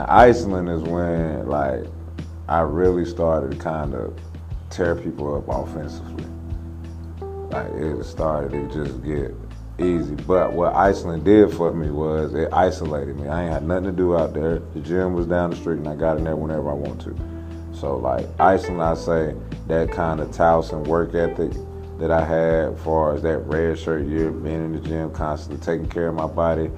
Now Iceland is when like I really started to kind of tear people up offensively. Like it started to just get easy. But what Iceland did for me was it isolated me. I ain't had nothing to do out there. The gym was down the street and I got in there whenever I want to. So like Iceland, I say that kind of Towson work ethic that I had, as far as that red shirt year, being in the gym constantly, taking care of my body,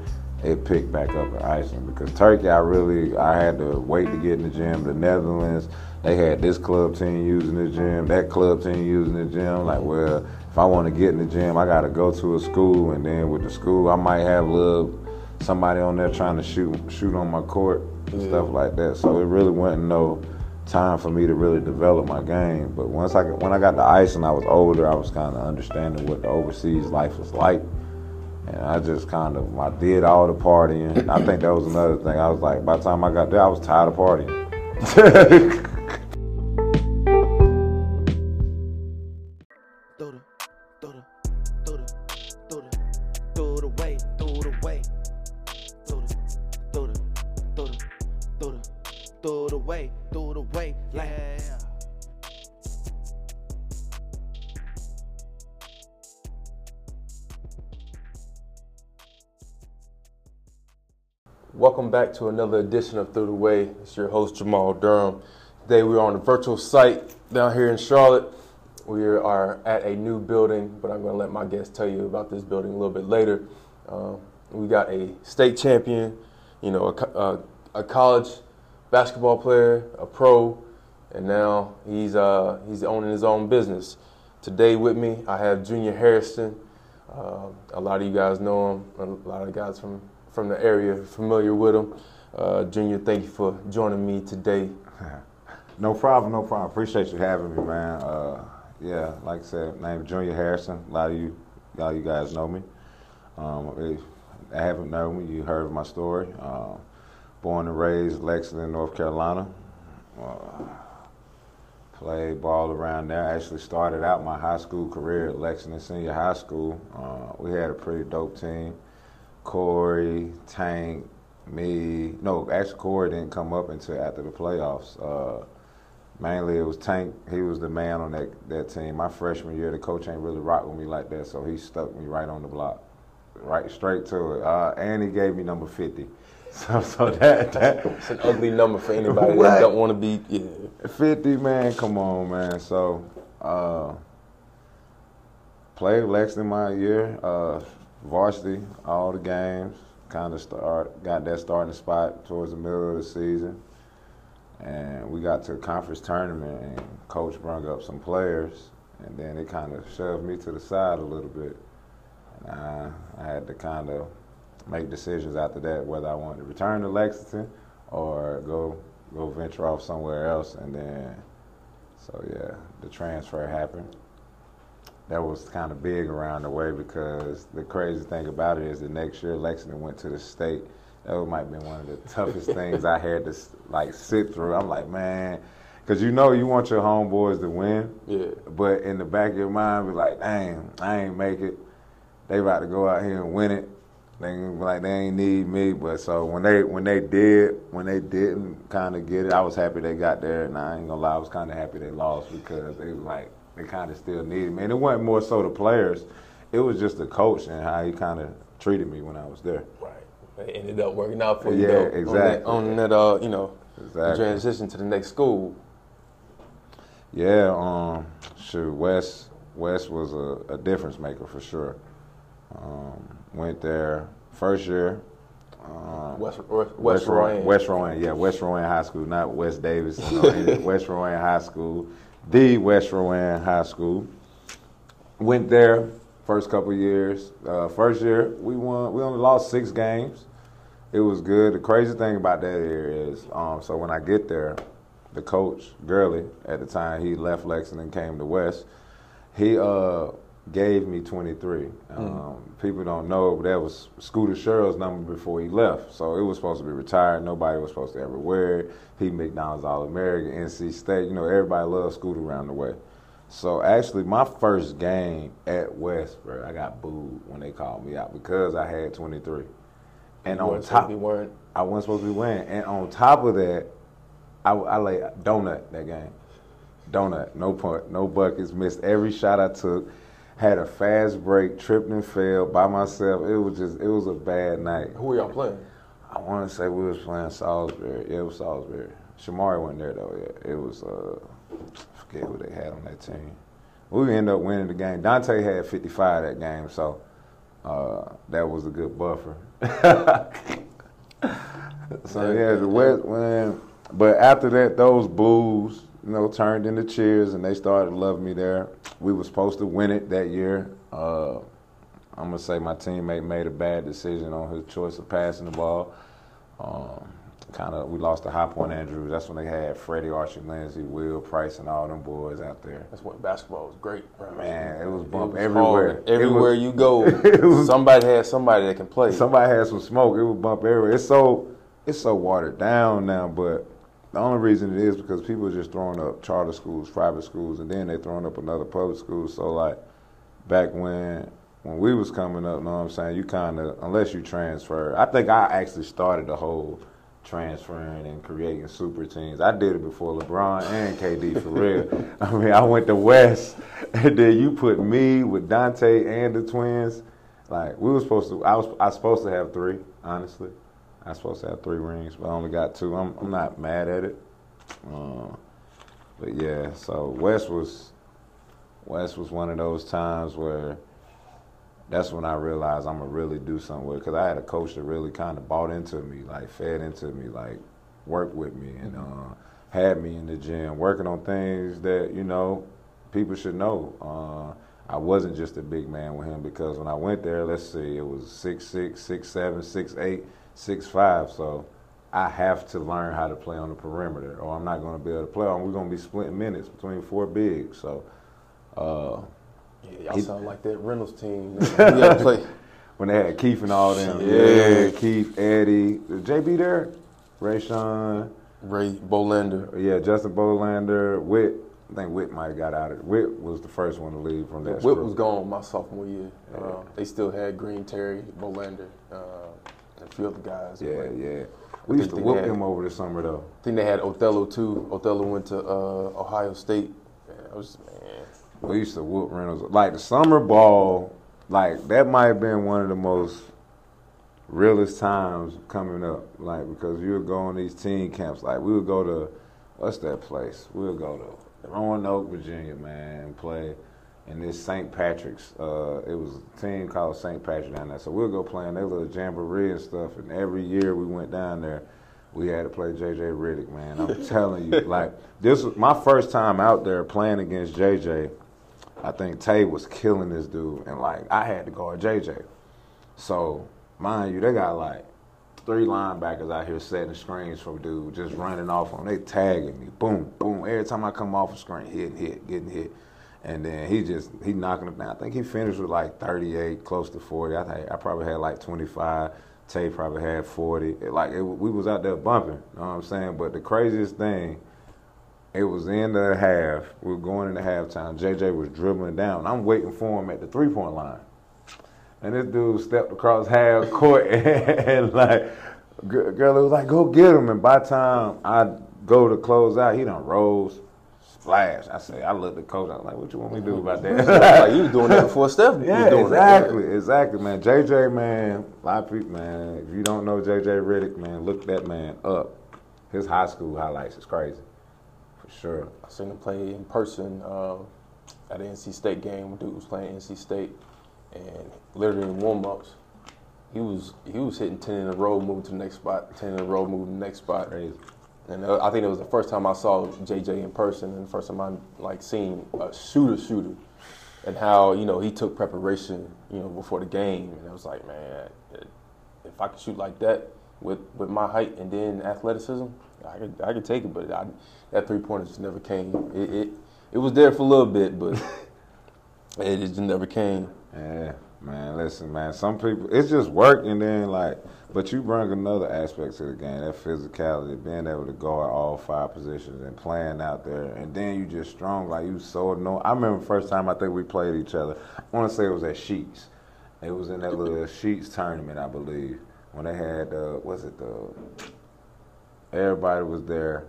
it picked back up in Iceland because Turkey, I really I had to wait to get in the gym. The Netherlands, they had this club team using the gym, that club team using the gym. Like, well, if I want to get in the gym, I got to go to a school, and then with the school, I might have little somebody on there trying to shoot shoot on my court and yeah. stuff like that. So it really wasn't no time for me to really develop my game. But once I when I got to Iceland, I was older, I was kind of understanding what the overseas life was like. And I just kind of I did all the partying. I think that was another thing. I was like, by the time I got there, I was tired of partying. back to another edition of Through the Way. It's your host Jamal Durham. Today we are on a virtual site down here in Charlotte. We are at a new building, but I'm going to let my guests tell you about this building a little bit later. Uh, we got a state champion, you know, a, a, a, college basketball player, a pro, and now he's uh, he's owning his own business. Today with me, I have Junior Hairston. Uh, a lot of you guys know him. A lot of guys from from the area familiar with him. Uh, Junior, thank you for joining me today. No problem, no problem. Appreciate you having me, man. Uh, yeah, like I said, name Junior Hairston. A lot of you, a lot of you guys know me. Um, if I haven't known me, you heard my story. Uh, born and raised Lexington, North Carolina. Uh, played ball around there. Actually started out my high school career at Lexington Senior High School. Uh, we had a pretty dope team. Corey, Tank, me. No, actually, Corey didn't come up until after the playoffs. Uh, mainly, it was Tank. He was the man on that, that team. My freshman year, the coach ain't really rock with me like that, so he stuck me right on the block, right straight to it. Uh, and he gave me number 50. So, so that, that it's an ugly number for anybody that don't want to be. Yeah. 50, man. Come on, man. So, uh, played Lexington my year. Uh, varsity all the games. Kind of start got that starting spot towards the middle of the season, and we got to a conference tournament, and coach brought up some players, and then it kind of shoved me to the side a little bit, and I, I had to kind of make decisions after that whether I wanted to return to Lexington or go go venture off somewhere else, and then so yeah, the transfer happened that was kind of big around the way because the crazy thing about it is the next year Lexington went to the state. That might have been one of the toughest things I had to like sit through. I'm like, man, because you know you want your homeboys to win. Yeah. But in the back of your mind, be like, dang, I ain't make it. They about to go out here and win it. They like they ain't need me. But so when they when they did when they didn't kind of get it, I was happy they got there, and I ain't gonna lie, I was kind of happy they lost because they was like they kind of still needed me. And it wasn't more so the players, it was just the coach and how he kind of treated me when I was there. Right. It ended up working out for you. Yeah, exactly. On that, on that uh, you know, exactly. transition to the next school. Yeah, um, sure. West West was a, a difference maker for sure. Um, went there first year. Um, West West, West Rowan. West Rowan, yeah, West Rowan High School, not West Davis. West Rowan High School the West Rowan High School. Went there first couple years. Uh, first year we won. We only lost six games. It was good. The crazy thing about that area is, um, so when I get there, the coach Gurley at the time he left Lexington came to West. He uh, gave me 23. Mm. Um, people don't know, but that was Scooter Sherrill's number before he left. So it was supposed to be retired. Nobody was supposed to ever wear it. He McDonald's All American, NC State. You know, everybody loves Scooter around the way. So actually, my first game at West, bro, I got booed when they called me out because I had 23. And You on top, to. I wasn't supposed to be winning. And on top of that, I, I lay donut that game. Donut, no punt, no buckets, missed every shot I took. Had a fast break, tripped and fell by myself. It was just, it was a bad night. Who were y'all playing? I want to say we was playing Salisbury. Yeah, it was Salisbury. Shamari wasn't there though. Yeah, it was. Uh, I forget who they had on that team. We ended up winning the game. Dante had 55 that game, so uh, that was a good buffer. so yeah, the West win. But after that, those boos, you know, turned into cheers, and they started loving me there. We were supposed to win it that year. Uh, I'm gonna say my teammate made a bad decision on his choice of passing the ball. Um, kind of, we lost the High Point Andrews. That's when they had Freddie, Archie, Lindsey, Will Price, and all them boys out there. That's when basketball was great, bro. Man, it was It bump was everywhere. hard. Everywhere was- you go, was- somebody has somebody that can play. Somebody had some smoke. It would bump everywhere. It's so it's so watered down now, but the only reason it is because people are just throwing up charter schools, private schools, and then they're throwing up another public school. So like back when when we was coming up, know what I'm saying? You kind of unless you transfer. I think I actually started the whole transferring and creating super teams. I did it before LeBron and KD for real. I mean, I went to West, and then you put me with Dante and the twins. Like we were supposed to, I was I was supposed to have three. Honestly, I was supposed to have three rings, but I only got two. I'm I'm not mad at it. Uh, but yeah, so West was West was one of those times where that's when I realized I'm gonna really do something with. Because I had a coach that really kind of bought into me, like fed into me, like worked with me, and uh, had me in the gym working on things that you know people should know. Uh, I wasn't just a big man with him because when I went there, let's see, it was six six, six seven, six eight, six five. So I have to learn how to play on the perimeter, or I'm not going to be able to play. on. We're going to be splitting minutes between four bigs. So uh, Yeah, y'all He- sound like that Reynolds team. You gotta play. when they had Keith and all them, Yeah. yeah, Keith, Eddie, JB there, Ray Sean, Ray Bolander. yeah, Justin Bolander, Witt. I think Witt might have got out of it. Witt was the first one to leave from that. Whip group. was gone my sophomore year. Uh, they still had Green Terry, Bolander, uh, and a few other guys. Yeah, played. yeah. We used to whoop had- them over the summer though. I think they had Othello too. Othello went to uh, Ohio State. I was man. We used to whoop Reynolds. Like the summer ball, like that might have been one of the most realest times coming up. Like because you would go on these team camps. Like we would go to what's that place? We would go to Roanoke, Virginia, man, play in this St. Patrick's. Uh, it was a team called St. Patrick down there. So we'll go play in their little jamboree and stuff. And every year we went down there. We had to play JJ Redick, man. I'm telling you, like this was my first time out there playing against JJ. I think Tay was killing this dude, and like I had to guard JJ. So mind you, they got like three linebackers out here setting screens from dude, just running off on. They tagging me, boom, boom. Every time I come off a screen, hitting, hit, getting hit, and then he just he knocking them down. I think he finished with like 38, close to 40. I think I probably had like 25. Tay probably had 40. It, like it, we was out there bumping. You know what I'm saying? But the craziest thing. It was in the half. We were going into halftime. JJ was dribbling down. I'm waiting for him at the three point line. And this dude stepped across half court and like girl it was like, go get him. And by time I go to close out, he done rose, splash. I say, I looked at the coach, I was like, what you want me to do about that? like you was doing that before Steph was Yeah, doing exactly, exactly, man. JJ, man, a lot of people, man. If you don't know JJ Redick, man, look that man up. His high school highlights is crazy, for sure. I seen him play in person uh, at an NC State game. when Dude was playing NC State, and literally in warm-ups, he was he was hitting ten in a row, moving to the next spot, ten in a row, moving to the next spot. Crazy. And uh, I think it was the first time I saw JJ in person, and the first time I like seen a shooter shooter, and how you know he took preparation, you know, before the game, and I was like, man, if I could shoot like that with with my height and then athleticism, I could I could take it, but I, that three pointer just never came. It, it it was there for a little bit, but it just never came. Yeah, man. Listen, man. Some people, it's just work, and then like, but you bring another aspect to the game, that physicality, being able to guard all five positions and playing out there, and then you just strong, like you so annoying. I remember first time I think we played each other. I want to say it was at Sheets. It was in that little Sheets tournament, I believe. when they had the was it the everybody was there.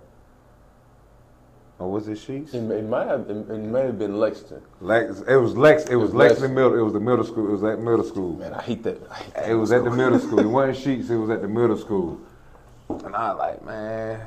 Or was it Sheets? It, it might have it, it may have been Lexington. Lex, it was Lex. It was was Lexington Lex- Middle. It was the middle school. It was at middle school. Man, I hate that. I hate that. It was at the middle school. It wasn't Sheets. It was at the middle school. And I like, man,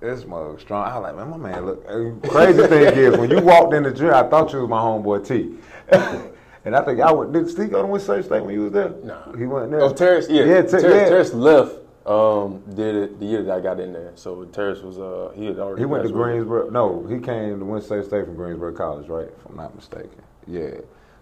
this mug strong. I was like, man, my man look. and Crazy thing is, when you walked in the gym, I thought you was my homeboy T. and I think I would. Did Steve go to Winston State when you was there? No. he wasn't there. Oh, Terrace, yeah, yeah, Ter- yeah. Terrace left. Um, did it the year that I got in there. So Terrace was uh he had already. He went to. Greensboro. No, he came to Winston State from Greensboro College, right? If I'm not mistaken. Yeah.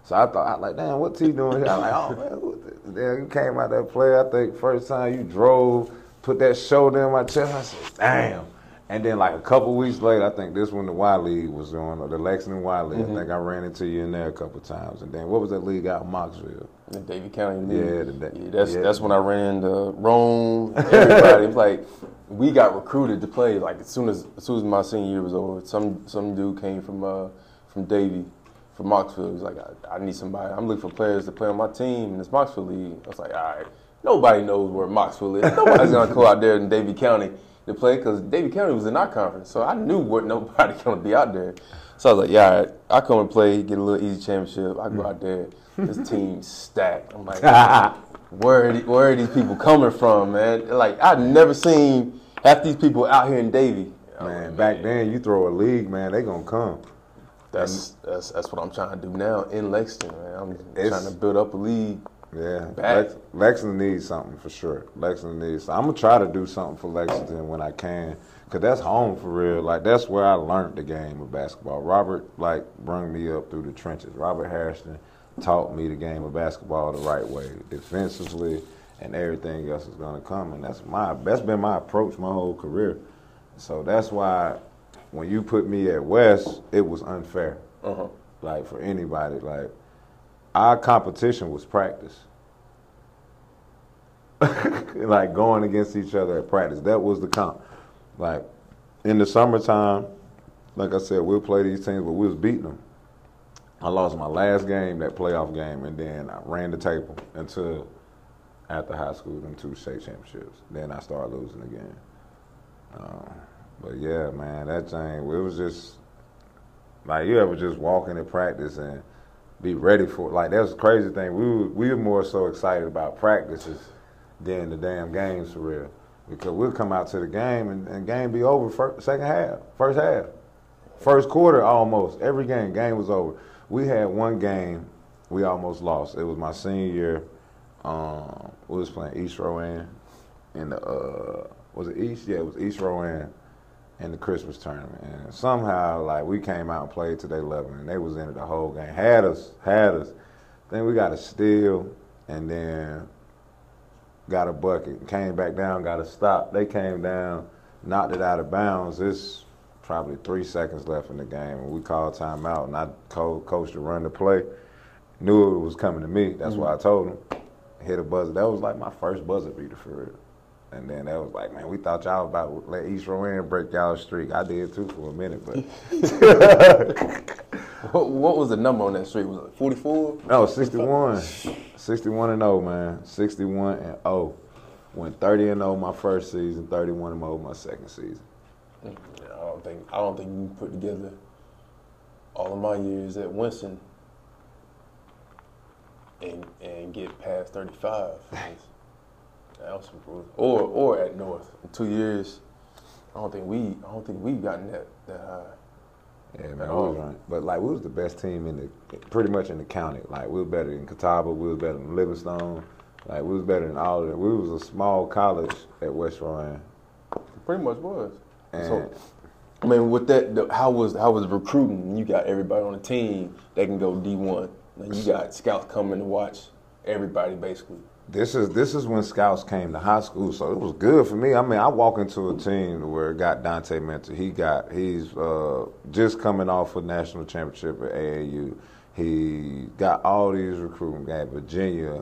So I thought, I like, damn, what's he doing here? I'm like, oh man, what the, damn, you came out that play. I think first time you drove, put that shoulder in my chest. I said, damn. And then like a couple weeks later, I think this one the Y League was on, or the Lexington Y League. I think I ran into you in there a couple times. And then what was that league out in Mocksville? The Davie County Yeah, League. the yeah, that's yeah. that's when I ran into Rome. Everybody, it was like we got recruited to play. Like as soon as as soon as my senior year was over, some some dude came from uh from Davie, from Mocksville. He was like, I, I need somebody. I'm looking for players to play on my team in this Mocksville league. I was like, all right. Nobody knows where Mocksville is. Nobody's gonna go out there in Davie County to play because Davie County was in our conference. So I knew what nobody gonna be out there. So I was like, yeah, all right. I come and play, get a little easy championship. I go out there. This hmm. team stacked. I'm like, where are, the- where are these people coming from, man? Like I've never seen half these people out here in Davie. Man, like, back then you throw a league, man, they gonna come. That's that's that's what I'm trying to do now in Lexington, man. I'm It's- trying to build up a league. Yeah, Lex, Lexington needs something for sure. Lexington needs. I'm gonna try to do something for Lexington when I can, cause that's home for real. Like that's where I learned the game of basketball. Robert like brung me up through the trenches. Robert Harrison taught me the game of basketball the right way, defensively, and everything else is gonna come. And that's my that's been my approach my whole career. So that's why when you put me at West, it was unfair. Uh-huh. Like for anybody, like our competition was practice. like going against each other at practice. That was the comp. Like in the summertime, like I said, we'll play these teams, but we was beating them. I lost my last game, that playoff game, and then I ran the table until after high school, them two state championships. Then I started losing again. Um, but yeah, man, that thing, it was just like you ever just walk into practice and be ready for it. Like that's the crazy thing. We were, we were more so excited about practices than the damn games for real. Because we'll come out to the game and, and game be over first, second half, first half, first quarter almost. Every game, game was over. We had one game we almost lost. It was my senior year. Um, we was playing East Rowan in the uh, was it East? Yeah, it was East Rowan in the Christmas tournament. And somehow, like, we came out and played to their level, and they was in it the whole game. Had us, had us. Then we got a steal, and then got a bucket. Came back down, got a stop. They came down, knocked it out of bounds. It's probably three seconds left in the game, and we called timeout, and I told coach to run the play. Knew it was coming to me. That's mm-hmm. why I told him. Hit a buzzer. That was like my first buzzer beater for real. And then that was like, man, we thought y'all about to let East Rowan break y'all streak. I did too for a minute, but What, what was the number on that street? Was it 44? no, 61. 61 and 0, man. 61 and 0. Went 30 and 0 my first season, 31 and 0 my second season. Yeah, I don't think I don't think you can put together all of my years at Winston and and get past 35. that was some brutal. Or or at North in two years. I don't think we I don't think we've gotten that that high. Yeah, man, we all. was right. But like we was the best team in the pretty much in the county. Like we was better than Catawba, we was better than Livingstone. Like we was better than all of them. We was a small college at West Rowan. Pretty much was. And So, I mean, with that, the, how was how was recruiting? You got everybody on the team that can go D one. Like you got scouts coming to watch everybody basically. This is this is when scouts came to high school, so it was good for me. I mean, I walk into a team where it got Dante Mentor. He got he's uh, just coming off a national championship at AAU. He got all these recruiting. Got Virginia,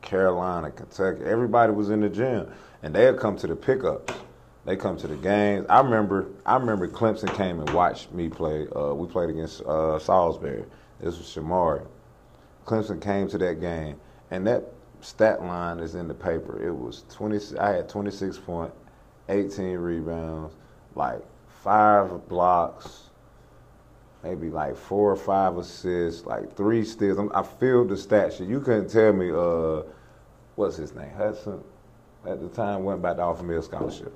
Carolina, Kentucky. Everybody was in the gym, and they'd come to the pickups. They come to the games. I remember. I remember Clemson came and watched me play. Uh, we played against uh, Salisbury. This was Shamari. Clemson came to that game, and that stat line is in the paper. It was 20. I had 26 point, 18 rebounds, like five blocks, maybe like four or five assists, like three steals. I'm, I filled the stat sheet. You couldn't tell me, uh, what's his name? Hudson, at the time, went back to offer me a scholarship.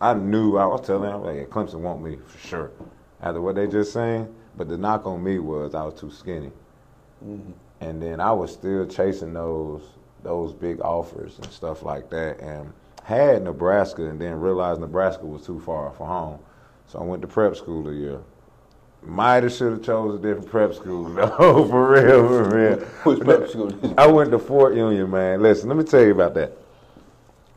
I knew, I was telling him, like, Clemson want me for sure. After what they just saying, but the knock on me was I was too skinny. Mm-hmm. And then I was still chasing those those big offers and stuff like that and had Nebraska and then realized Nebraska was too far from home. So I went to prep school a year. Might have should have chose a different prep school. No, for real, for real. Which prep school? I went to Fork Union, man. Listen, let me tell you about that.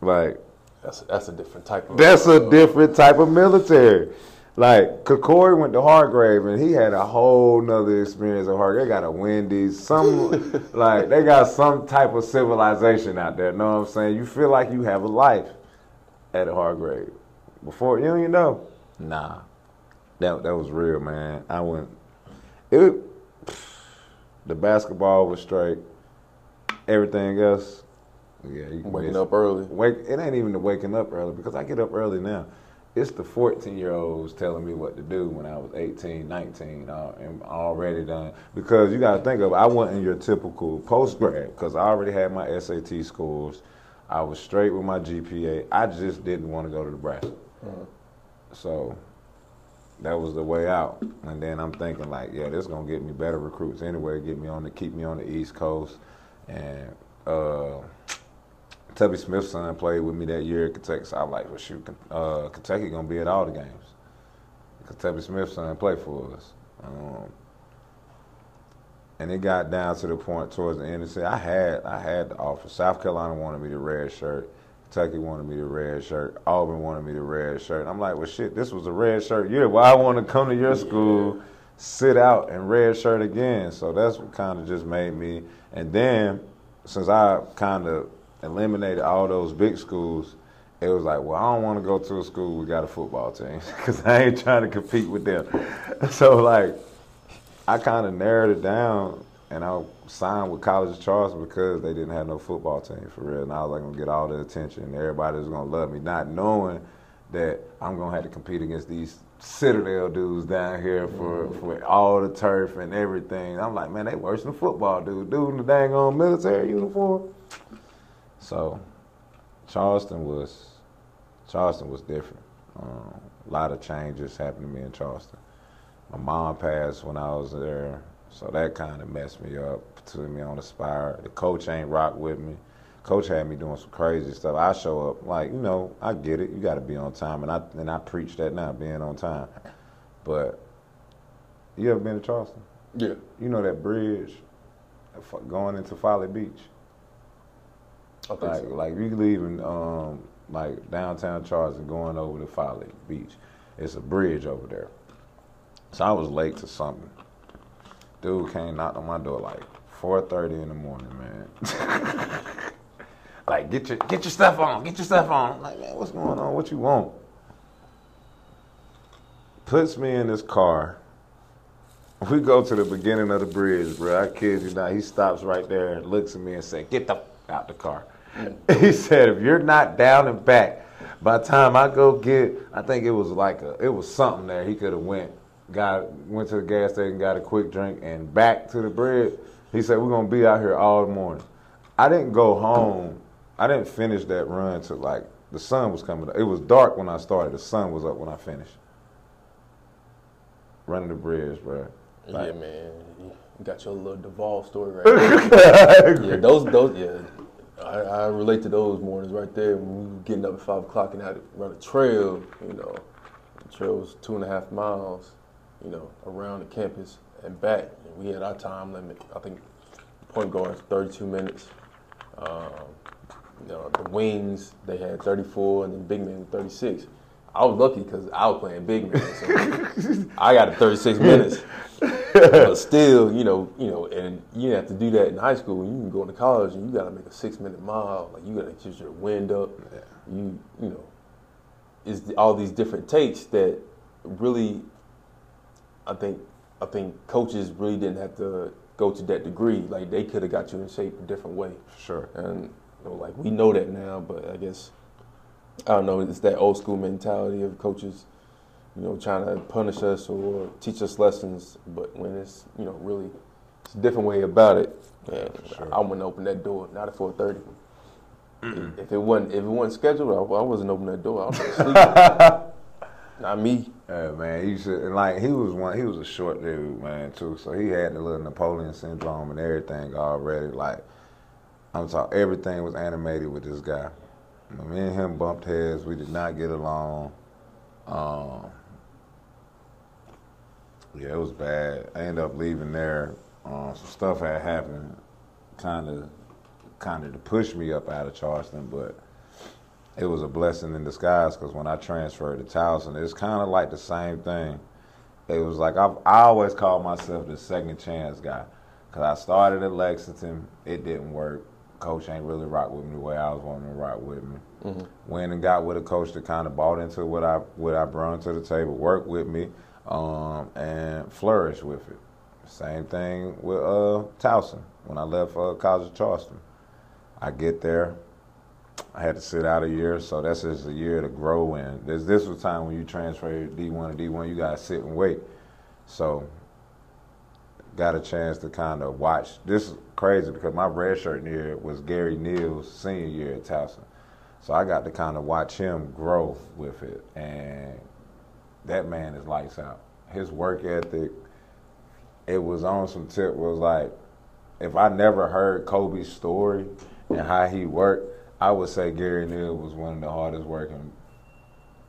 Like that's a, that's a different type of. That's a uh, different type of military. Like Corey went to Hargrave and he had a whole nother experience at Hargrave. They got a Wendy's, some like they got some type of civilization out there. Know what I'm saying? You feel like you have a life at Hargrave. Before you don't even know. Nah. That that was real, man. I went it the basketball was straight. Everything else, yeah, you waking up early. Wake it ain't even the waking up early because I get up early now it's the 14 year olds telling me what to do when I was 18, 19, uh, and already done. Because you got to think of, it, I wasn't your typical post grad because I already had my SAT scores. I was straight with my GPA. I just didn't want to go to Nebraska. Mm-hmm. So that was the way out. And then I'm thinking like, yeah, this is gonna get me better recruits anyway, get me on the keep me on the East Coast, and. Uh, Tubby Smith's son played with me that year at Kentucky. So I'm like, well, shoot, uh, Kentucky gonna be at all the games. Because Tubby Smith's son played for us. Um, and it got down to the point towards the end and said, I had I had the offer. South Carolina wanted me the red shirt. Kentucky wanted me the red shirt. Auburn wanted me the red shirt. I'm like, well, shit, this was a red shirt year. Well, I want to come to your school, sit out and red shirt again. So that's what kind of just made me. And then since I kind of eliminated all those big schools, it was like, well, I don't want to go to a school we got a football team because I ain't trying to compete with them. So like, I kind of narrowed it down, and I signed with College of Charleston because they didn't have no football team for real, and I was like gonna get all the attention, everybody was gonna love me, not knowing that I'm gonna have to compete against these Citadel dudes down here for, mm-hmm. for all the turf and everything. I'm like, man, they worse than football dude. Dude in the dang on military uniform. So Charleston was Charleston was different. Um, a lot of changes happened to me in Charleston. My mom passed when I was there, so that kind of messed me up, put me on the spire. The coach ain't rock with me. Coach had me doing some crazy stuff. I show up like, you know, I get it. You got to be on time, and I and I preach that now, being on time. But you ever been to Charleston? Yeah. You know that bridge going into Folly Beach. Like, so. like you leaving um, like downtown Charleston going over to Folly Beach. It's a bridge over there. So I was late to something. Dude came knocked on my door like 4:30 in the morning, man. like get your get your stuff on, get your stuff on. I'm like man, what's going on? What you want? Puts me in this car. We go to the beginning of the bridge, bro. I kid you not. He stops right there and looks at me and say, "Get the out the car." he said, if you're not down and back, by the time I go get, I think it was like a, it was something there. He could have went, got went to the gas station, got a quick drink, and back to the bread. He said, we're gonna be out here all morning. I didn't go home. I didn't finish that run till like the sun was coming up. It was dark when I started. The sun was up when I finished. Running the bridge, bro. Like, yeah, man. You got your little Duval story right there. yeah, those, those, yeah. I, I, relate to those mornings right there when we were getting up at five o'clock and had to run a trail. You know, the trail was two and a half miles. You know, around the campus and back. And we had our time limit. I think point guards 32 minutes. Um, you know, the wings they had 34 and then big men 36. I was lucky because I was playing big man, so I got 36 minutes. But still, you know, you know, and you have to do that in high school. You can go into college and you got to make a six minute mile. Like you got to get your wind up. Yeah. You, you know, is all these different takes that really, I think, I think coaches really didn't have to go to that degree. Like they could have got you in shape a different way. Sure. And you know, like we know that now, but I guess I don't know. It's that old school mentality of coaches, you know, trying to punish us or teach us lessons. But when it's you know really, it's a different way about it. And Sure. I wouldn't open that door not at four thirty. If it wasn't if it wasn't scheduled, I, I wasn't opening that door. I was asleep. not me. Yeah, man, he should like he was one. He was a short dude, man, too. So he had the little Napoleon syndrome and everything already. Like I'm talking, everything was animated with this guy. Me and him bumped heads. We did not get along. Um, yeah, it was bad. I ended up leaving there. Um, some stuff had happened, kind of, kind of to push me up out of Charleston, but it was a blessing in disguise because when I transferred to Towson, it's kind of like the same thing. It was like I've, I always called myself the second chance guy because I started at Lexington, it didn't work. Coach ain't really rock with me the way I was wanting to rock with me. Went and got with a coach that kind of bought into what I what I brought to the table, worked with me, um, and flourish with it. Same thing with uh, Towson when I left uh, College of Charleston. I get there, I had to sit out a year, so that's just a year to grow in. This this was time when you transfer D one to D one, you gotta sit and wait. So got a chance to kind of watch. This is crazy because my redshirt year was Gary Neal's senior year at Towson, so I got to kind of watch him grow with it, and that man is lights out. His work ethic, it was on some tip was like, if I never heard Kobe's story and how he worked, I would say Gary Neal was one of the hardest working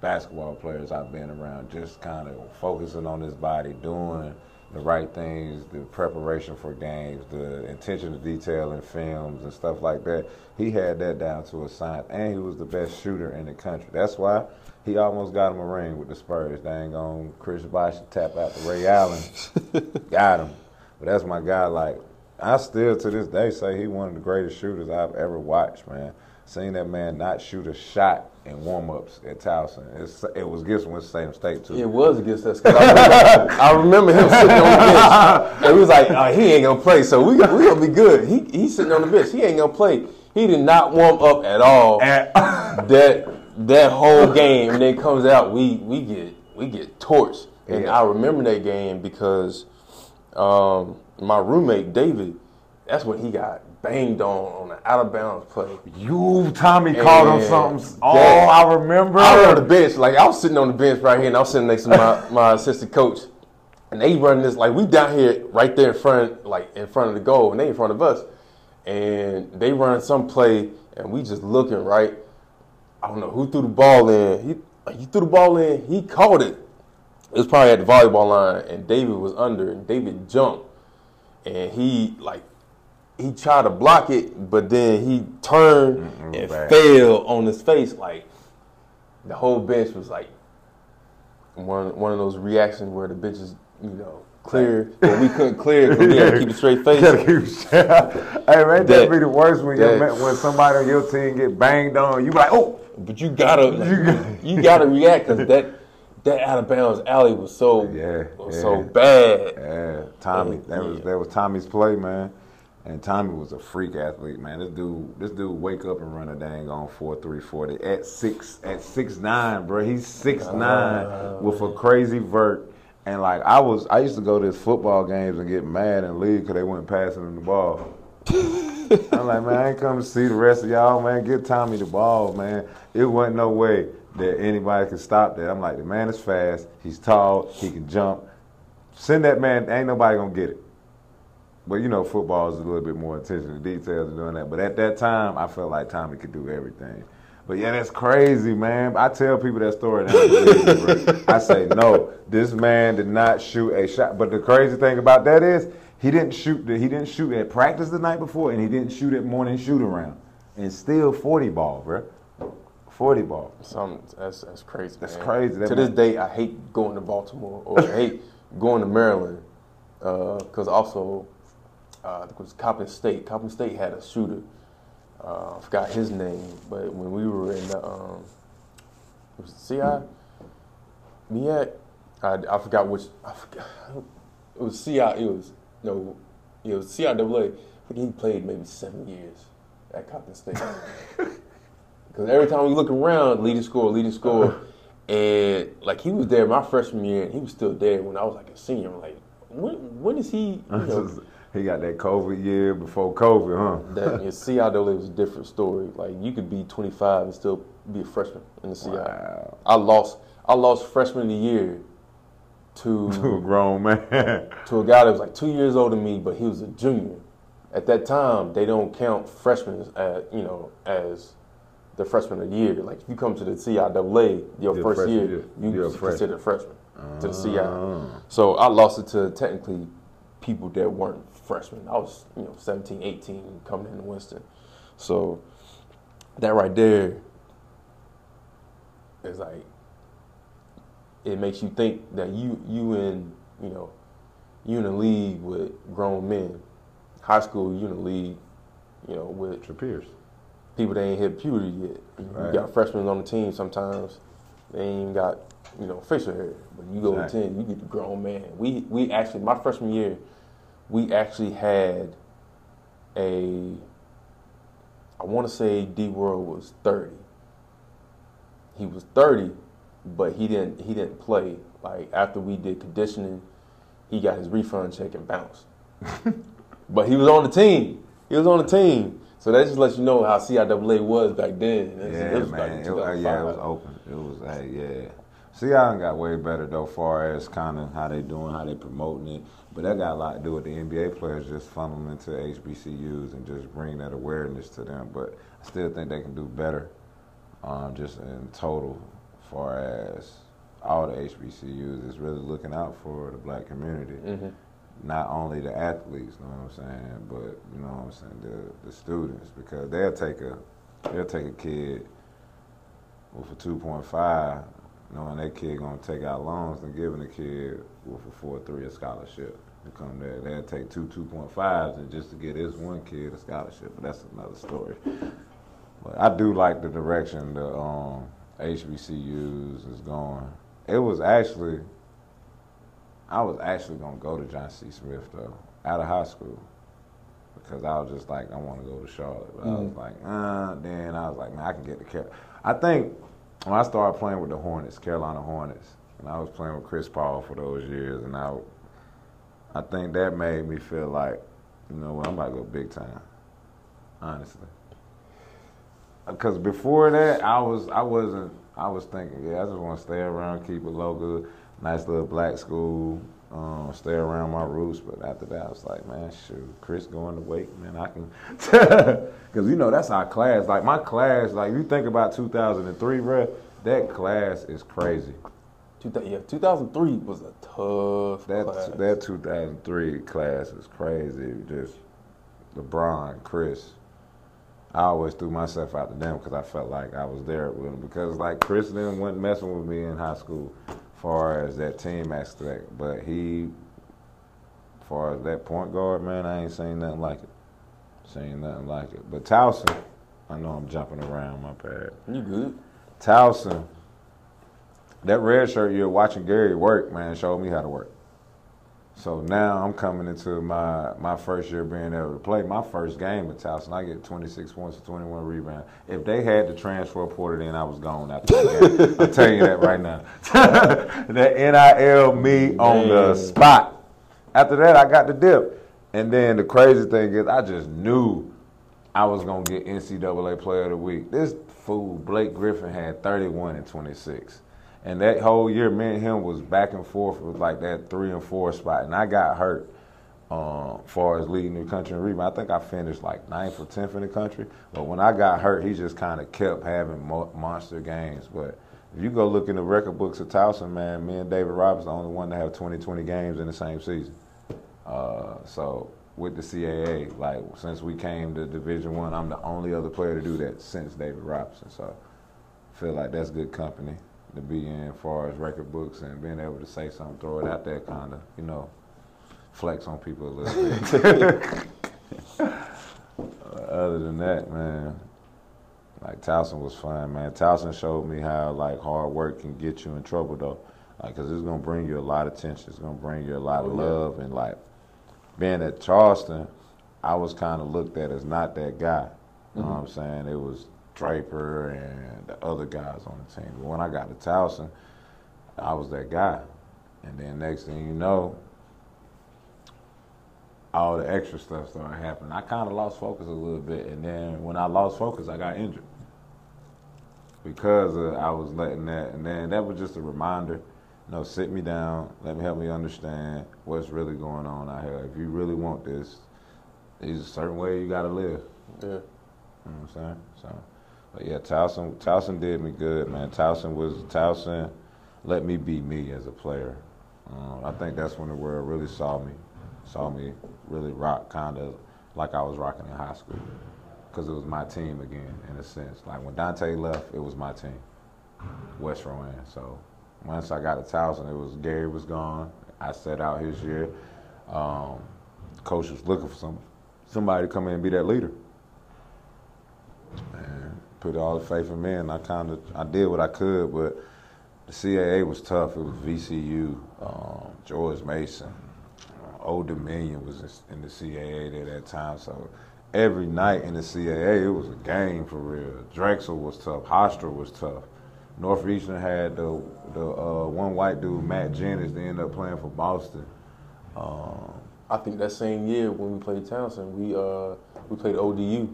basketball players I've been around. Just kind of focusing on his body, doing the right things, the preparation for games, the attention to detail in films and stuff like that. He had that down to a science, and he was the best shooter in the country. That's why he almost got him a ring with the Spurs. Dang on Chris Bosh tap out to Ray Allen, got him. But that's my guy. Like I still to this day say he one of the greatest shooters I've ever watched, man. Seen that man not shoot a shot in warm ups at Towson. It's, it was against Winston State too. It was against us. I, remember, I remember him sitting on the bench. And we was like, oh, he ain't gonna play, so we we gonna be good. He he's sitting on the bench. He ain't gonna play. He did not warm up at all. At- that that whole game, and then comes out, we we get we get torched. And Yeah. I remember that game because um, my roommate David, that's when he got banged on on an out of bounds play. You, Tommy, called him And something. Oh, that- I remember. I was on the bench, like I was sitting on the bench right here, and I was sitting next to my, my assistant coach, and they running this like we down here right there in front, like in front of the goal, and they in front of us, and they run some play, and we just looking right. I don't know who threw the ball in. He he threw the ball in. He caught it. It was probably at the volleyball line, and David was under, and David jumped, and he like he tried to block it, but then he turned Mm-mm, and bad. fell on his face. Like the whole bench was like one one of those reactions where the bench is you know clear, but we couldn't clear because we had to keep a straight face. Hey, man, that That- be the worst when that- when somebody on your team get banged on. You like, oh, But you gotta like, you gotta react because that that out of bounds alley was so Yeah, was yeah. so bad. yeah, Tommy. That was that was Tommy's play, man. And Tommy was a freak athlete, man. This dude, this dude, wake up and run a dang on four three forty at six at six nine, bro. He's six uh, nine with a crazy vert. And like I was, I used to go to his football games and get mad and leave because they weren't passing him the ball. I'm like, man, I ain't come to see the rest of y'all, man. Get Tommy the ball, man. It wasn't no way that anybody could stop that. I'm like, the man is fast. He's tall. He can jump. Send that man. Ain't nobody gonna get it. But you know, football is a little bit more attention to details and doing that. But at that time, I felt like Tommy could do everything. But yeah, that's crazy, man. I tell people that story. I say no. This man did not shoot a shot. But the crazy thing about that is he didn't shoot. The, he didn't shoot at practice the night before, and he didn't shoot at morning shoot around. And still forty ball, bro. Forty ball. Some that's that's crazy. That's man. crazy. That to this day, I hate going to Baltimore or I hate going to Maryland because also uh, it was Coppin State. Coppin State had a shooter. Uh, I forgot his name, but when we were in the um, it was it CI, MEAC, I, I forgot which. I forgot. It was CI. It was no, you know, CIAA. I think he played maybe seven years at Coppin State. Because every time we look around, leading score, leading score, and like he was there my freshman year, and he was still there when I was like a senior. I'm like, when when is he? You know, he got that COVID year before COVID, huh? that in CIAA was a different story. Like you could be 25 and still be a freshman in the CI. Wow. I lost I lost freshman of the year To a grown man. to a guy that was like two years older than me, but he was a junior. At that time, they don't count freshmen as you know as the freshman of the year. Like if you come to the CIAA your first freshman year, year. you You're freshman. considered a freshman to the CI. Ah. So I lost it to technically people that weren't freshmen. I was, you know, 17, 18 coming into Winston. So that right there is like it makes you think that you you in, you know, you in a league with grown men. High school, you in a league, you know, with your peers. people that ain't hit puberty yet. Right. You got freshmen on the team sometimes. They ain't even got, you know, facial hair. But you go to ten, you get the grown man. We we actually my freshman year, we actually had a I wanna say D World was thirty. He was thirty, but he didn't he didn't play. Like after we did conditioning, he got his refund check and bounced. But he was on the team. He was on the team. So that just lets you know how CIAA was back then. It was- Yeah, it was man. It, was- yeah, it was open. It was, hey, yeah. Done got way better though, far as kind of how they doing, how they promoting it. But that got a lot to do with the NBA players just funneling into HBCUs and just bringing that awareness to them. But I still think they can do better, um, just in total, far as all the HBCUs is really looking out for the black community. Mhm. Not only the athletes, you know what I'm saying, but you know what I'm saying, the the students, because they'll take a they'll take a kid with a 2.5, knowing that kid gonna take out loans and giving the kid with a four 4.3 a scholarship to come there. They'll take two 2.5s and just to get this one kid a scholarship, but that's another story. But I do like the direction the um, HBCUs is going. It was actually, I was actually gonna go to John C. Smith though, out of high school because I was just like, I want to go to Charlotte. But I was Mhm. like, uh, then I was like, man, I can get the Car. I think when I started playing with the Hornets, Carolina Hornets, and I was playing with Chris Paul for those years, and I, I think that made me feel like, you know what, I'm about to go big time, honestly. Because before that, I was, I wasn't, I was thinking, yeah, I just want to stay around, keep it local, nice little black school, um, stay around my roots. But after that, I was like, man, shoot, Chris going to wait, man, I can, because you know that's our class. Like my class, like you think about 2003, bro, that class is crazy. Two yeah, 2003 was a tough That class. that 2003 class is crazy. Just LeBron, Chris. I always threw myself out to them because I felt like I was there with them. Because like Chris then wasn't messing with me in high school, far as that team aspect. But he, far as that point guard, man, I ain't seen nothing like it. Seen nothing like it. But Towson, I know I'm jumping around my pad. you good? Towson, that red shirt year watching Gary work, man, showed me how to work. So now I'm coming into my my first year being able to play. My first game at Towson, I get 26 points and 21 rebounds. If they had the transfer portal, then I was gone after the game. I'm telling you that right now. that NIL me on the spot. After that, I got the dip. And then the crazy thing is, I just knew I was gonna get NCAA Player of the Week. This fool Blake Griffin had 31 and 26, and that whole year, me and him was back and forth with like that three and four spot, and I got hurt. Um, far as leading the country in rebound, I think I finished like ninth or tenth in the country. But when I got hurt, he just kind of kept having mo- monster games. But if you go look in the record books of Towson, man, me and David Robinson the only one to have 20, 20 games in the same season. Uh, so with the CAA, like since we came to Division One, I'm the only other player to do that since David Robinson. So I feel like that's good company to be in, as far as record books and being able to say something, throw it out there, kind of, you know, flex on people a little bit. Uh, Other than that, man, like Towson was fun, man. Towson showed me how like hard work can get you in trouble though, like because it's gonna bring you a lot of tension. It's gonna bring you a lot of Oh, love and like being at Charleston, I was kind of looked at as not that guy. You know what I'm saying? It was Draper and the other guys on the team. But when I got to Towson, I was that guy. And then next thing you know, all the extra stuff started happening. I kind of lost focus a little bit, and then when I lost focus, I got injured because uh, I was letting that. And then that was just a reminder. You know, sit me down, let me help me understand what's really going on out here. If you really want this, there's a certain way you got to live. Yeah. You know what I'm saying? So, but yeah, Towson, Towson did me good, man. Towson was Towson let me be me as a player. Um, I think that's when the world really saw me, saw me really rock kind of like I was rocking in high school, because it was my team again in a sense. Like when Dante left, it was my team, West Rowan. So once I got to Towson, it was Gary was gone. I set out his year. Um, coach was looking for some somebody to come in and be that leader and put all the faith in me. And I kind of I did what I could, but the CAA was tough. It was VCU, um, George Mason, uh, Old Dominion was in the CAA at that time. So every night in the CAA, it was a game for real. Drexel was tough. Hofstra was tough. Northeastern had the the uh, one white dude, Matt Janning, they ended up playing for Boston. Um, I think that same year when we played Towson, we uh we played ODU.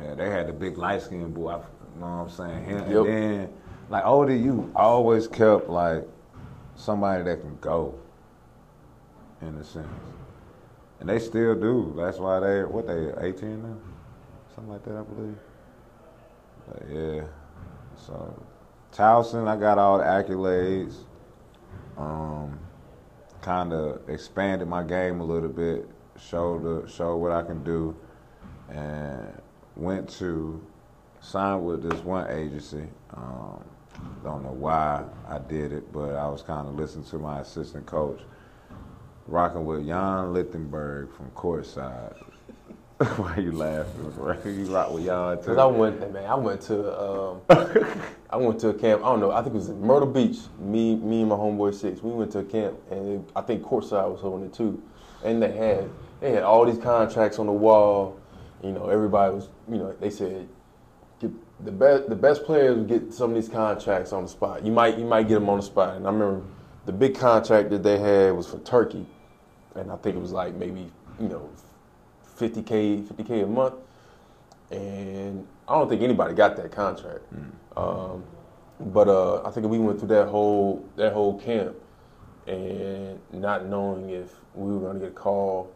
Yeah, they had the big light skinned boy. You know what I'm saying? Him, Yep. And then, like ODU, always kept like somebody that can go, in a sense, and they still do. That's why they what they 18 now, something like that, I believe. But yeah, so Towson, I got all the accolades. Um, kind of expanded my game a little bit, showed the, showed what I can do, and went to sign with this one agency. Um, don't know why I did it, but I was kind of listening to my assistant coach, rocking with Jan Lichtenberg from Courtside. Why you laughing? You rock with Jan Cause I went, man, I went to, um, I went to a camp. I don't know. I think it was in Myrtle Beach. Me, me and my homeboy Six. We went to a camp, and it, I think Courtside was holding it too. And they had, they had all these contracts on the wall. You know, everybody was, you know, they said, get the best, the best players would get some of these contracts on the spot. You might, you might get them on the spot. And I remember the big contract that they had was for Turkey, and I think it was like maybe, you know, 50k, 50k a month and I don't think anybody got that contract. Um, but uh, I think we went through that whole that whole camp and not knowing if we were going to get a call